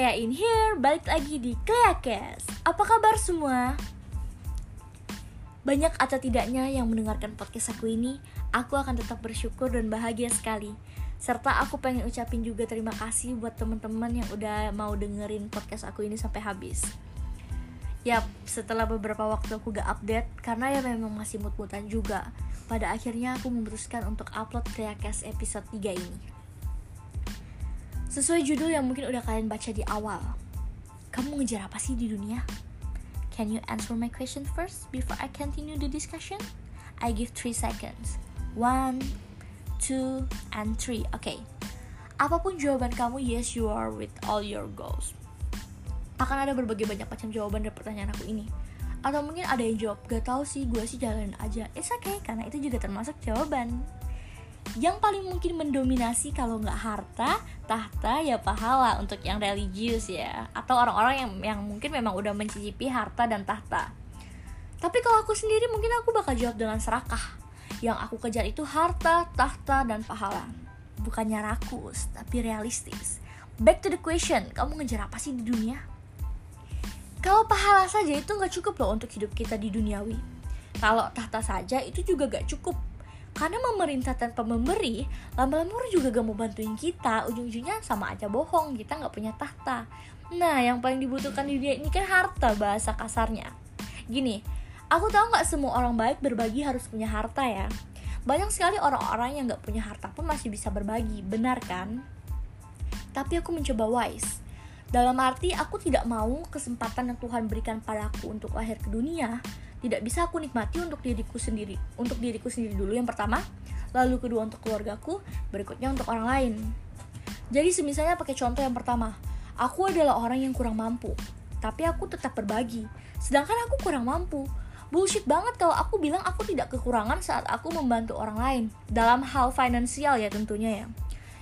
Clea in here, balik lagi di Clea Cast. Apa kabar semua? Banyak atau tidaknya yang mendengarkan podcast aku ini, aku akan tetap bersyukur dan bahagia sekali. Serta aku pengen ucapin juga terima kasih buat teman-teman yang udah mau dengerin podcast aku ini sampai habis. Yap, setelah beberapa waktu aku gak update, karena ya memang masih mut-mutan juga. Pada akhirnya aku memutuskan untuk upload Cast episode 3 ini. Sesuai judul yang mungkin udah kalian baca di awal. Kamu ngejar apa sih di dunia? Can you answer my question first before I continue the discussion? I give 3 seconds. 1 2 and 3. Oke. Okay. Apa pun jawaban kamu, yes you are with all your goals. Akan ada berbagai banyak macam jawaban dari pertanyaan aku ini. Atau mungkin ada yang jawab, gak tau sih, gue sih jalanin aja. It's okay, karena itu juga termasuk jawaban yang paling mungkin mendominasi kalau nggak harta, tahta ya pahala untuk yang religius ya atau orang-orang yang yang mungkin memang udah mencicipi harta dan tahta. Tapi kalau aku sendiri mungkin aku bakal jawab dengan serakah. Yang aku kejar itu harta, tahta, dan pahala. Bukannya rakus, tapi realistis. Back to the question, kamu ngejar apa sih di dunia? Kalau pahala saja itu nggak cukup loh untuk hidup kita di duniawi. Kalau tahta saja itu juga gak cukup karena memerintah tanpa memberi lama-lama orang juga gak mau bantuin kita. Ujung-ujungnya sama aja bohong kita nggak punya tahta. Nah yang paling dibutuhkan di dunia ini kan harta bahasa kasarnya. Gini aku tahu nggak semua orang baik berbagi harus punya harta ya? Banyak sekali orang-orang yang nggak punya harta pun masih bisa berbagi benar kan? Tapi aku mencoba wise. Dalam arti aku tidak mau kesempatan yang Tuhan berikan padaku untuk lahir ke dunia tidak bisa aku nikmati untuk diriku sendiri untuk diriku sendiri dulu yang pertama lalu kedua untuk keluargaku berikutnya untuk orang lain. Jadi semisalnya pakai contoh yang pertama aku adalah orang yang kurang mampu tapi aku tetap berbagi. Sedangkan aku kurang mampu. Bullshit banget kalau aku bilang aku tidak kekurangan saat aku membantu orang lain dalam hal finansial ya tentunya ya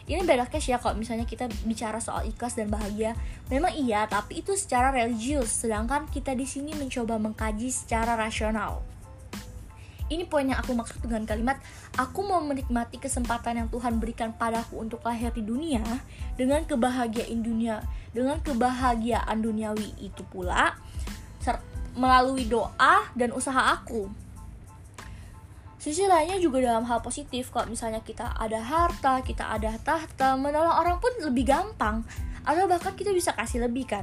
ini beda case ya kalau misalnya kita bicara soal ikhlas dan bahagia. Memang iya tapi itu secara religius. Sedangkan kita di sini mencoba mengkaji secara rasional. Ini poin yang aku maksud dengan kalimat aku mau menikmati kesempatan yang Tuhan berikan padaku untuk lahir di dunia dengan kebahagiaan dunia dengan kebahagiaan duniawi. Itu pula melalui doa dan usaha aku Sisi lainnya juga dalam hal positif, kalau misalnya kita ada harta, kita ada tahta, menolong orang pun lebih gampang, atau bahkan kita bisa kasih lebih kan.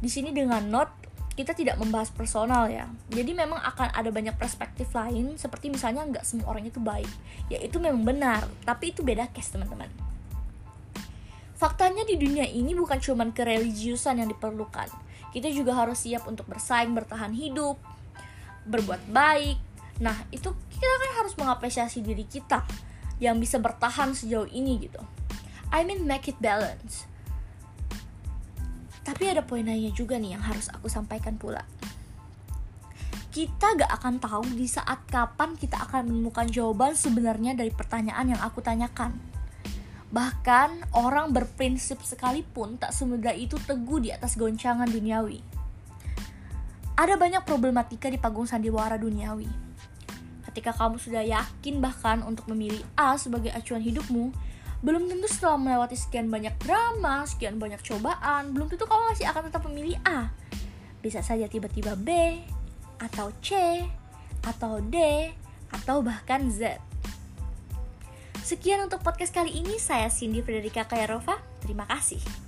Di sini dengan note kita tidak membahas personal ya. Jadi memang akan ada banyak perspektif lain, seperti misalnya nggak semua orang itu baik. Ya itu memang benar, tapi itu beda case teman-teman. Faktanya di dunia ini bukan cuma kereligiusan yang diperlukan. Kita juga harus siap untuk bersaing, bertahan hidup, berbuat baik, Nah, itu kita kan harus mengapresiasi diri kita yang bisa bertahan sejauh ini gitu. I mean make it balance. Tapi ada poin lainnya juga nih yang harus aku sampaikan pula. Kita gak akan tahu di saat kapan kita akan menemukan jawaban sebenarnya dari pertanyaan yang aku tanyakan. Bahkan orang berprinsip sekalipun tak semudah itu teguh di atas goncangan duniawi. Ada banyak problematika di panggung sandiwara duniawi Ketika kamu sudah yakin bahkan untuk memilih A sebagai acuan hidupmu, belum tentu setelah melewati sekian banyak drama, sekian banyak cobaan, belum tentu kamu masih akan tetap memilih A. Bisa saja tiba-tiba B, atau C, atau D, atau bahkan Z. Sekian untuk podcast kali ini, saya Cindy Frederika Kayarova. Terima kasih.